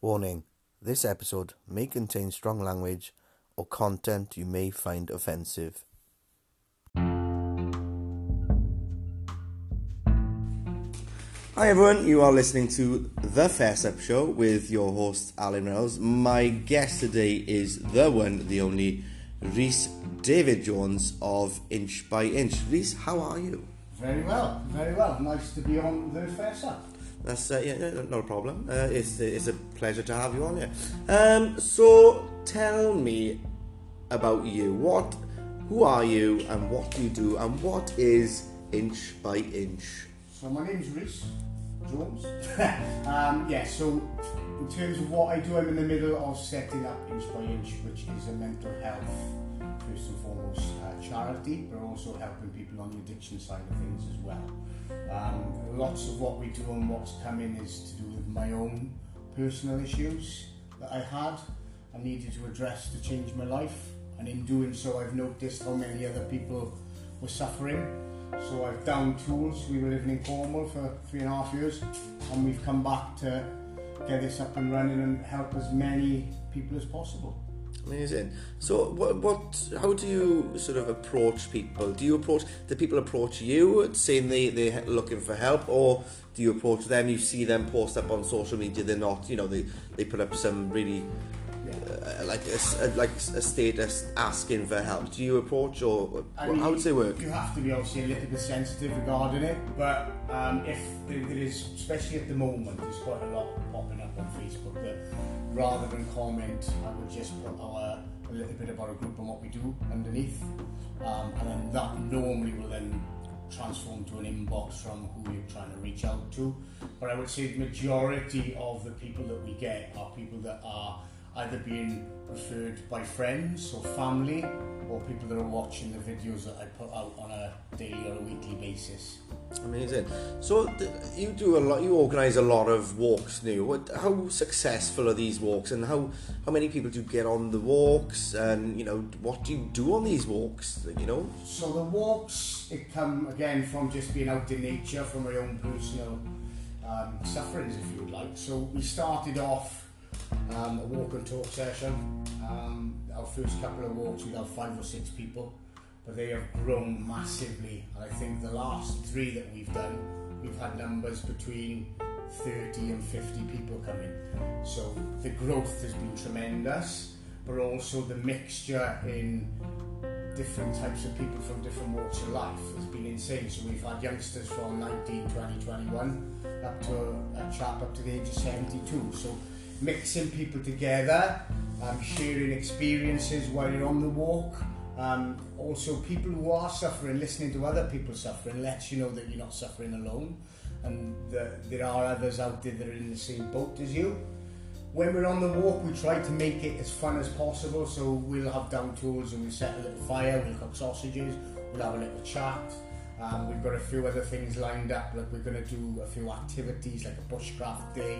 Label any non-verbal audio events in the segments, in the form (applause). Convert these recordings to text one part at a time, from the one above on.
Warning this episode may contain strong language or content you may find offensive. Hi everyone, you are listening to The Fess Up Show with your host Alan Reynolds. My guest today is the one, the only, Rhys David Jones of Inch by Inch. Rhys, how are you? Very well, very well. Nice to be on the Fess Up. That's uh, yeah, no, not a problem. Uh, it's it's a pleasure to have you on here. Um, so tell me about you. What, who are you, and what do you do, and what is Inch by Inch? So my name's Rhys Jones. (laughs) um, yeah, so in terms of what I do, I'm in the middle of setting up Inch by Inch, which is a mental health, first and foremost, uh, charity, but also helping people on the addiction side of things as well. Um, lots of what we do and what's coming is to do with my own personal issues that I had and needed to address to change my life. And in doing so, I've noticed how many other people were suffering. So I've downed tools. We were living in Cornwall for three and a half years, and we've come back to get this up and running and help as many people as possible. Amazing. So, what, what, how do you sort of approach people? Do you approach, the people approach you saying they, they're looking for help, or do you approach them, you see them post up on social media, they're not, you know, they, they put up some really, uh, like, a, a- like a status asking for help? Do you approach, or I how mean, would they work? You have to be obviously a little bit sensitive regarding it, but um, if there, there is, especially at the moment, there's quite a lot popping up on Facebook that rather than comment, I would just put our, a little bit about our group and what we do underneath, um, and then that normally will then transform to an inbox from who you're trying to reach out to. But I would say the majority of the people that we get are people that are either being referred by friends or family or people that are watching the videos that I put out on a daily or a weekly basis. Amazing. So th- you do a lot. You organise a lot of walks now. What, how successful are these walks, and how how many people do get on the walks, and you know what do you do on these walks? You know. So the walks, it come again from just being out in nature, from my own personal um, sufferings, if you would like. So we started off um, a walk and talk session. Um, our first couple of walks, we'd have five or six people, but they have grown massively. And I think the last three that we've done, we've had numbers between 30 and 50 people coming. So the growth has been tremendous, but also the mixture in different types of people from different walks of life has been insane. So we've had youngsters from 19, 20, 21 up to a, a chap up to the age of 72. So mixing people together, um, sharing experiences while you're on the walk. Um, also, people who are suffering, listening to other people suffering, lets you know that you're not suffering alone and that there are others out there that are in the same boat as you when we're on the walk, we try to make it as fun as possible. So we'll have down tools and we'll set a little fire, we'll cook sausages, we'll have a little chat. Um, we've got a few other things lined up, like we're going to do a few activities like a bushcraft day,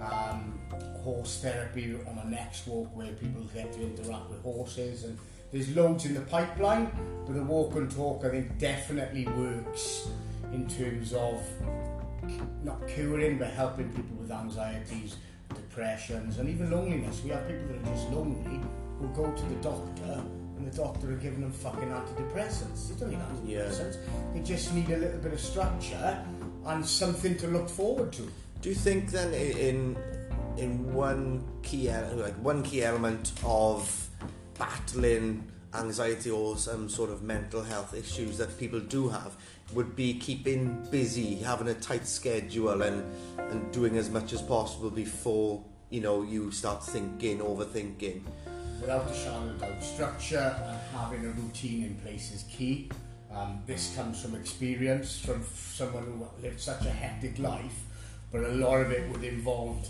um, horse therapy on the next walk where people get to interact with horses. And there's loads in the pipeline, but the walk and talk I think definitely works in terms of not curing but helping people with anxieties, depressions, and even loneliness. We have people that are just lonely who go to the doctor and the doctor are giving them fucking antidepressants. They don't need antidepressants. They just need a little bit of structure and something to look forward to. Do you think then in in one key like one key element of battling anxiety or some sort of mental health issues that people do have would be keeping busy, having a tight schedule, and and doing as much as possible before you know you start thinking, overthinking. Without shadow of doubt, structure and having a routine in place is key. Um, this comes from experience, from someone who lived such a hectic life, but a lot of it would involve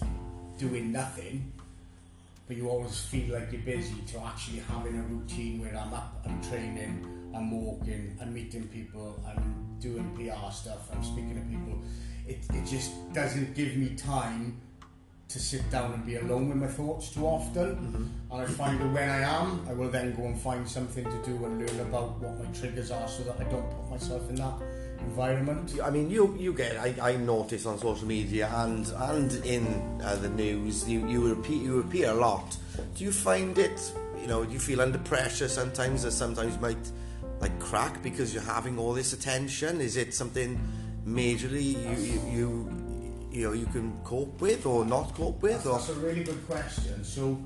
doing nothing. But you always feel like you're busy to actually having a routine where I'm up, I'm training, I'm walking, I'm meeting people, I'm doing PR stuff, I'm speaking to people. It, it just doesn't give me time to sit down and be alone with my thoughts too often. And I find that when I am, I will then go and find something to do and learn about what my triggers are so that I don't put myself in that environment. I mean, you you get. I, I notice on social media and and in uh, the news, you you repeat you appear a lot. Do you find it? You know, do you feel under pressure sometimes? That sometimes you might like crack because you're having all this attention. Is it something majorly you you you, you know you can cope with or not cope with? That's, Or that's a really good question. So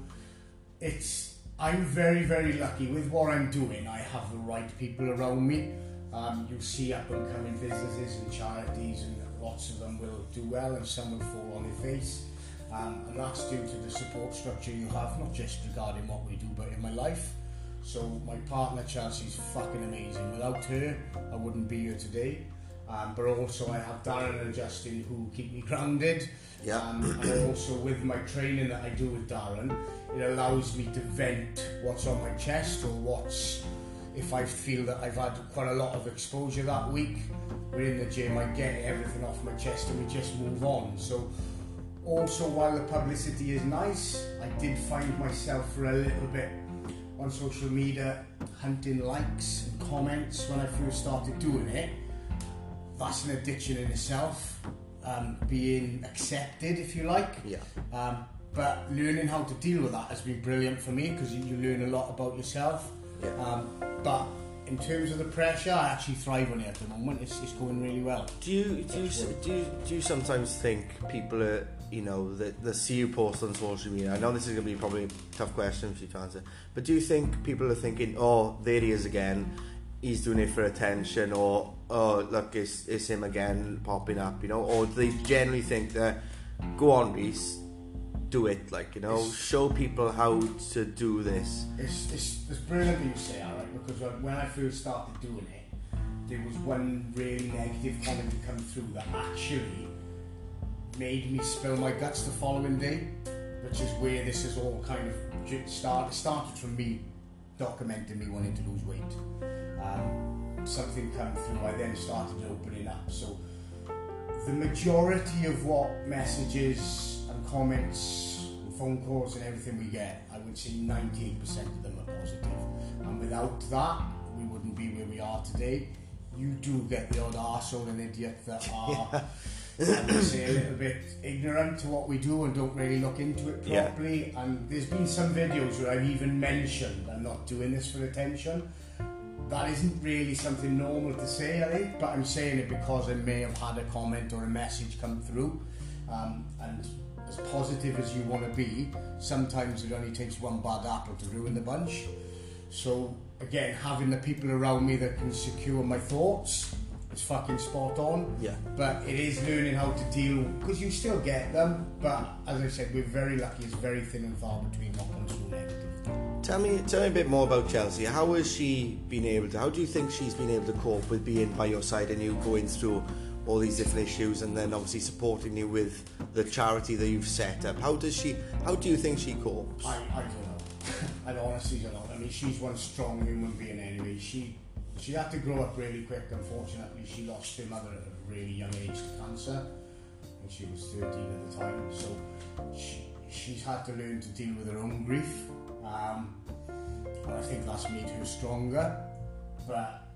it's I'm very very lucky with what I'm doing. I have the right people around me. Um, you see up and coming businesses and charities, and lots of them will do well, and some will fall on their face. Um, and that's due to the support structure you have, not just regarding what we do, but in my life. So my partner Chelsea's fucking amazing. Without her, I wouldn't be here today. Um, but also I have Darren and Justin who keep me grounded. Yeah. Um, and also with my training that I do with Darren, it allows me to vent what's on my chest or what's if I feel that I've had quite a lot of exposure that week. We're in the gym, I get everything off my chest and we just move on. So also while the publicity is nice, I did find myself for a little bit on social media hunting likes and comments when I first started doing it. That's an addiction in itself, um, being accepted, if you like. yeah, Um, but learning how to deal with that has been brilliant for me because you, you learn a lot about yourself. Yeah. Um, but in terms of the pressure, I actually thrive on it at the moment. It's, it's going really well. Do you do you, do you do you sometimes think people are you know that that see you post on social media? I know this is going to be probably a tough question for you to answer, but do you think people are thinking, oh, there he is again, he's doing it for attention, or oh, look, it's it's him again popping up, you know, or they generally think that go on, Rhys, do it, like you know, show people how to do this. It's, it's, it's brilliant that you say that, right? Because when- I first started doing it, there was one really negative comment to come through that actually made me spill my guts the following day, which is where this is all kind of ju- start, it started from me documenting me wanting to lose weight. Um, something come through, I then started opening up. So the majority of what messages and comments and phone calls and everything we get, I would say 98% of them are positive. And without that, we wouldn't be where we are today. You do get the odd arsehole and idiot that (laughs) are, I would say, a little bit ignorant to what we do and don't really look into it Yeah. properly. And there's been some videos where I've even mentioned I'm not doing this for attention that isn't really something normal to say, I think, but I'm saying it because I may have had a comment or a message come through. Um, and as positive as you want to be, sometimes it only takes one bad apple to ruin the bunch. So, again, having the people around me that can secure my thoughts is fucking spot on. Yeah. But it is learning how to deal, because you still get them, but as I said, we're very lucky, it's very thin and far between what comes through. Tell me, tell me a bit more about Chelsea. How has she been able to? How do you think she's been able to cope with being by your side and you going through all these different issues, and then obviously supporting you with the charity that you've set up? How does she? How do you think she copes? I, I don't know. (laughs) I honestly don't know. I mean, she's one strong human being anyway. She she had to grow up really quick. Unfortunately, she lost her mother at a really young age to cancer, and she was 13 at the time. So she, she's had to learn to deal with her own grief, um, and I think that's made her stronger. But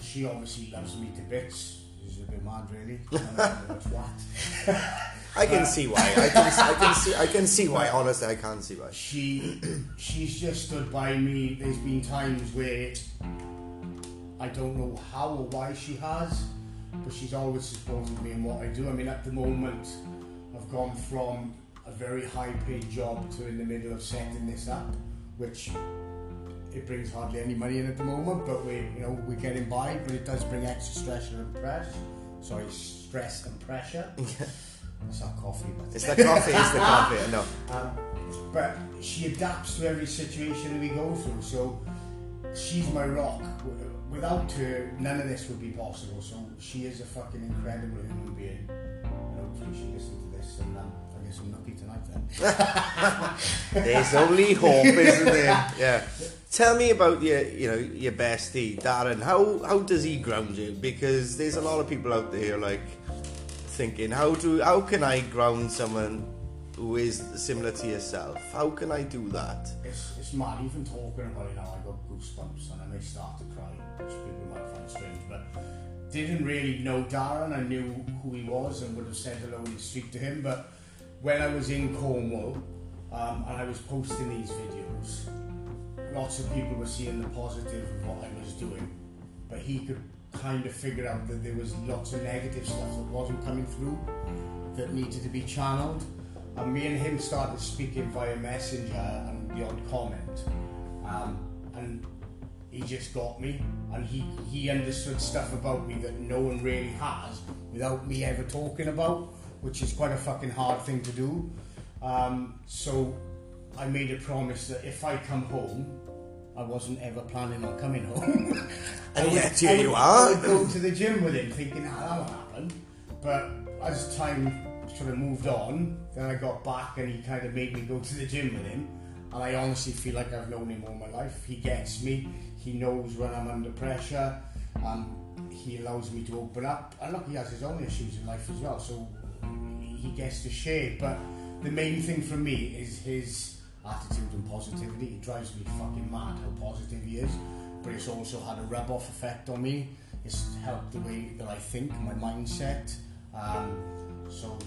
she obviously loves me to bits. She's a bit mad, really. I don't know what. (laughs) I can see why. I can, I can see. I can see why. Honestly, I can't see why. she she's just stood by me. There's been times where I don't know how or why she has, but she's always supported me in what I do. I mean, at the moment, I've gone from a very high paid job to in the middle of setting this up, which it brings hardly any money in at the moment, but we you know we're getting by. But it does bring extra stress and pressure. Sorry, stress and pressure. (laughs) It's our coffee, but It's the coffee. It's the coffee. I know. (laughs) um, but she adapts to every situation that we go through. So she's my rock. Without her, none of this would be possible. So she is a fucking incredible human being. And hopefully she listens to this and um, I guess I'm lucky tonight then. (laughs) (laughs) There's only hope, isn't there? Yeah. Tell me about your, you know, your bestie, Darren. How how does he ground you? Because there's a lot of people out there like thinking, how do how can I ground someone who is similar to yourself? How can I do that? It's, it's mad. Even talking about it now, I got goosebumps and I may start to cry, which people might find strange. But didn't really know Darren. I knew who he was and would have said hello in the street to him. But when I was in Cornwall um, and I was posting these videos, lots of people were seeing the positive of what I was doing. But he could kind of figure out that there was lots of negative stuff that wasn't coming through that needed to be channeled. And me and him started speaking via messenger and the odd comment. Um, and he just got me and he, he understood stuff about me that no one really has without me ever talking about, which is quite a fucking hard thing to do. Um, so I made a promise that if I come home, I wasn't ever planning on coming home. (laughs) And I would- yet here I would- you I are. would go to the gym with him thinking, ah, that won't happen. But as time sort of moved on, then I got back and he kind of made me go to the gym with him. And I honestly feel like I've known him all my life. He gets me. He knows when I'm under pressure. Um, he allows me to open up. And look, he has his own issues in life as well. So he gets to share. But the main thing for me is his attitude and positivity. It drives me fucking mad how positive he is. But it's also had a rub off effect on me. It's helped the way that I think, my mindset. Um, so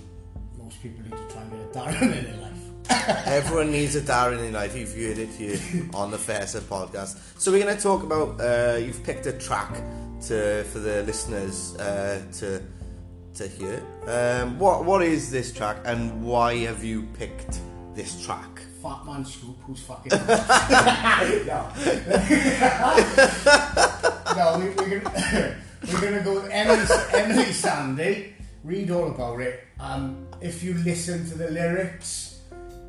most people need to try and get a Darren in their life. (laughs) Everyone needs a Darren in life. You've heard it here (laughs) on the Fess Up podcast. So we're going to talk about. Uh, you've picked a track to for the listeners uh, to to hear. Um, what what is this track and why have you picked this track? Fatman Scoop, who's fucking. (laughs) no. (laughs) no, we, we're gonna (coughs) we're gonna go with Emeli, Emeli Sandé. Read all about it. Um, if you listen to the lyrics,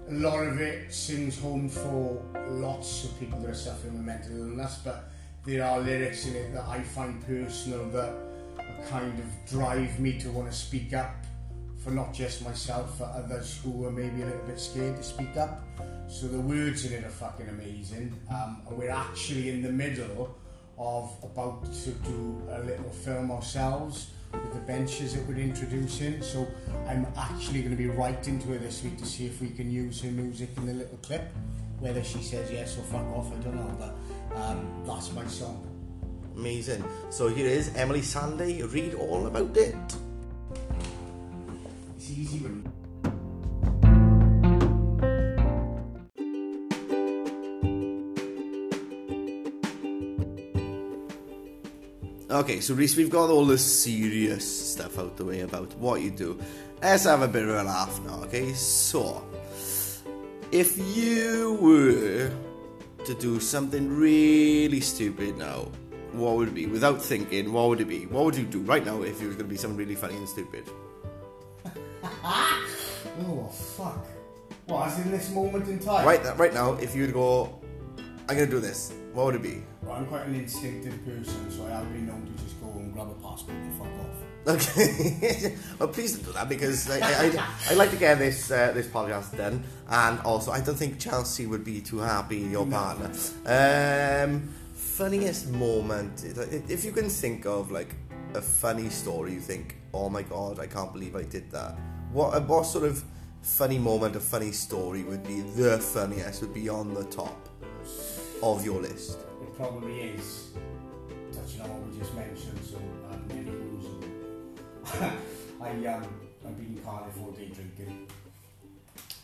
a lot of it sings home for lots of people that are suffering with mental illness. But there are lyrics in it that I find personal that kind of drive me to want to speak up for not just myself, for others who are maybe a little bit scared to speak up. So the words in it are fucking amazing. Um, and we're actually in the middle of about to do a little film ourselves with the benches that we're introducing. So I'm actually going to be writing to her this week to see if we can use her music in the little clip. Whether she says yes or fuck off, I don't know. But um, that's my song. Amazing. So here is Emeli Sandé. Read all about it. Okay, so Rhys, we've got all the serious stuff out the way about what you do. Let's have a bit of a laugh now, okay? So, if you were to do something really stupid now, what would it be? Without thinking, what would it be? What would you do right now if it was going to be something really funny and stupid? (laughs) Oh fuck! What? As in this moment in time? Right, right now, if you would go, I'm going to do this, what would it be? Well, I'm quite an instinctive person, so I have been known to just go and grab a passport and fuck off. Okay. (laughs) well, please don't do that because I, I, I, I like to get this uh, this podcast done, and also I don't think Chelsea would be too happy your partner. Um, funniest moment, if you can think of like a funny story, you think, oh my god, I can't believe I did that. What what sort of funny moment, a funny story would be the funniest? Would be on the top of your list. It probably is. Touching on what we just mentioned, so um, many rules. I um, I've been in Cardiff all day drinking.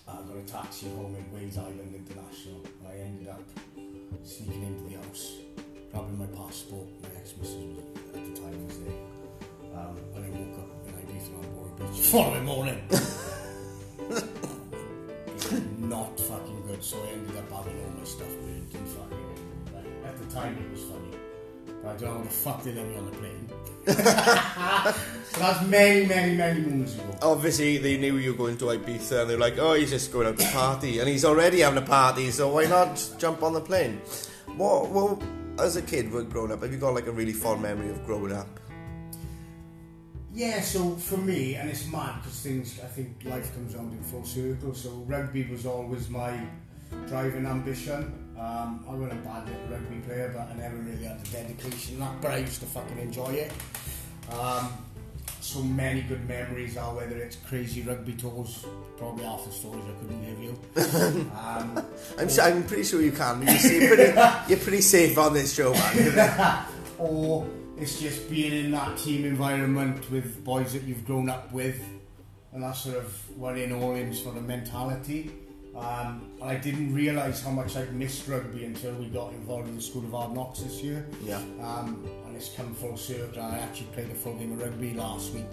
I got a taxi home in Wales Island International. I ended up sneaking into the house, grabbing my passport. My ex-missus was, at the time was there. Um, and I woke up in Ibiza on Bora Beach the following morning. Not fucking good, so I ended up having all my stuff burnt and fucking. At the time, it was funny. But I don't know what the fuck they let me on the plane. (laughs) so that's many, many, many moons ago. Obviously, they knew you were going to Ibiza, and they're like, "Oh, he's just going out to party," and he's already having a party, so why not jump on the plane? What? Well, as a kid, when growing up, have you got like a really fond memory of growing up? Yeah, so for me, and it's mad because things, I think life comes round in full circle. So rugby was always my driving ambition. Um, I wasn't a bad little rugby player, but I never really had the dedication that. But I used to fucking enjoy it. Um, so many good memories are whether it's crazy rugby tours, probably half the stories I couldn't give you. (laughs) um, I'm, su- I'm pretty sure you can. You're pretty, (laughs) you're pretty safe on this show, man. (laughs) or it's just being in that team environment with boys that you've grown up with, and that sort of one in all in sort of mentality. Um, I didn't realise how much I'd missed rugby until we got involved in the School of Hard Knocks this year. Yeah. Um, and it's come full circle. I actually played a full game of rugby last week,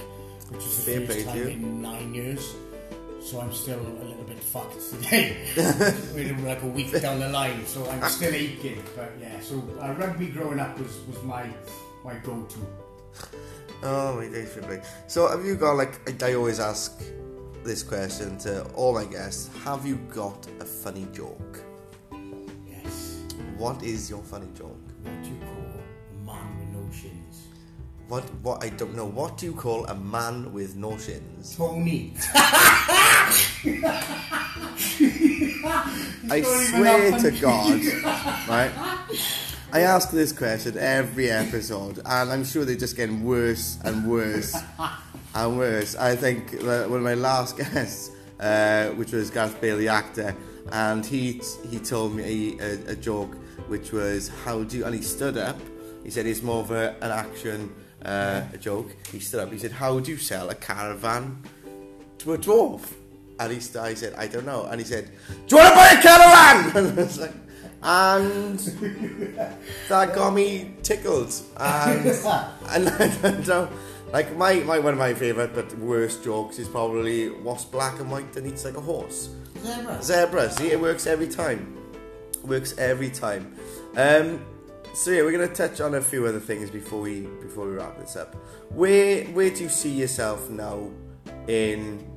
which is the Fair first time you. in nine years. So I'm still a little bit fucked today. (laughs) We're like a week down the line, so I'm still aching. But yeah, so uh, rugby growing up was, was my my go-to. Oh my days. So have you got like I I always ask this question to all my guests: Have you got a funny joke? Yes. What is your funny joke? What do you call a man with no shins? What? What? I don't know. What do you call a man with no shins? Tony. (laughs) I swear to God, right? I ask this question every episode, and I'm sure they're just getting worse and worse (laughs) and worse. I think one of my last (laughs) guests, uh, which was Gareth Bale, the actor, and he he told me a, a joke which was how do you, and he stood up. He said it's more of a, an action uh, a joke. He stood up. He said, "How do you sell a caravan to a dwarf?" And he, st- I said, "I don't know." And he said, "Do you want to buy a caravan?" (laughs) and I was like, and that got me tickled. And (laughs) and I don't know. Like my, my one of my favourite but worst jokes is probably what's black and white and eats like a horse. Zebra. Zebra. See, it works every time. Works every time. Um, so yeah, we're gonna touch on a few other things before we before we wrap this up. Where where do you see yourself now in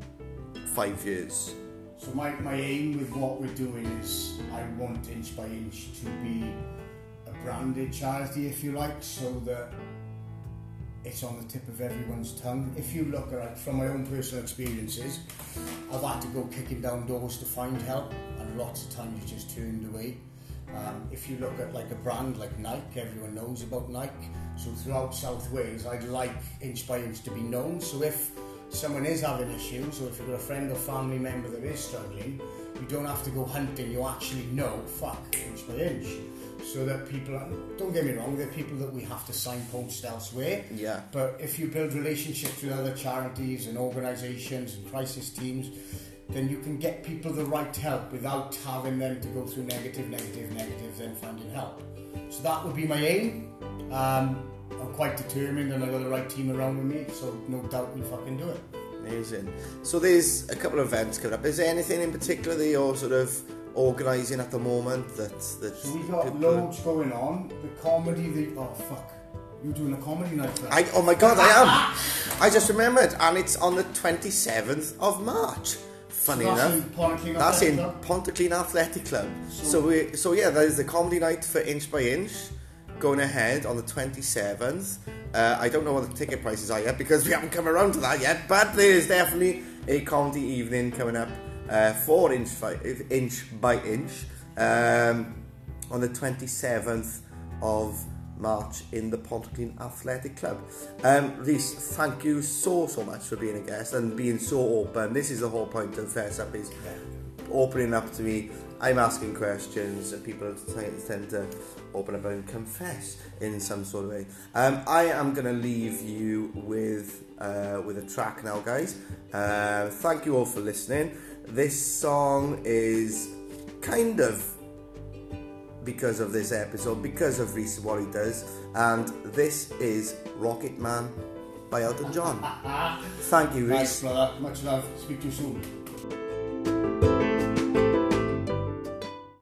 five years? So my, my aim with what we're doing is I want inch by inch to be a branded charity, if you like, so that it's on the tip of everyone's tongue. If you look at it from my own personal experiences, I've had to go kicking down doors to find help, and lots of times you just turned away. Um, if you look at like a brand like Nike, everyone knows about Nike. So throughout South Wales, I'd like inch by inch to be known. So if someone is having issues, or if you've got a friend or family member that is struggling, you don't have to go hunting. You actually know, fuck, inch by inch. So that people, don't get me wrong, there are people that we have to signpost elsewhere. Yeah. But if you build relationships with other charities and organisations and crisis teams, then you can get people the right help without having them to go through negative, negative, negative, then finding help. So that would be my aim. Um, I'm quite determined and I've got the right team around with me, so no doubt we fucking do it. Amazing. So there's a couple of events coming up. Is there anything in particular that you're sort of organising at the moment that that So we got people- loads going on. The comedy, the oh fuck, you're doing a comedy night. for. I, oh my god, I am. I just remembered, and it's on the 27th of March. Funny So that's enough. in That's in? Pontyclun Athletic Club. So- So, we, so yeah, there's the comedy night for Inch by Inch going ahead on the 27th. Uh, I don't know what the ticket prices are yet because we haven't come around to that yet, but there is definitely a comedy evening coming up uh, for Inch by Inch, by inch um, on the 27th of March in the Pontyclun Athletic Club. Um, Rhys, thank you so so much for being a guest and being so open. This is the whole point of Fess Up is opening up to me. I'm asking questions and people tend, tend to open up and confess in some sort of way. Um, I am going to leave you with uh, with a track now, guys. Uh, thank you all for listening. This song is kind of because of this episode, because of Rhys what he does, and this is Rocket Man by Elton John. (laughs) Thank you, Rhys. Nice, brother. Much love. Speak to you soon.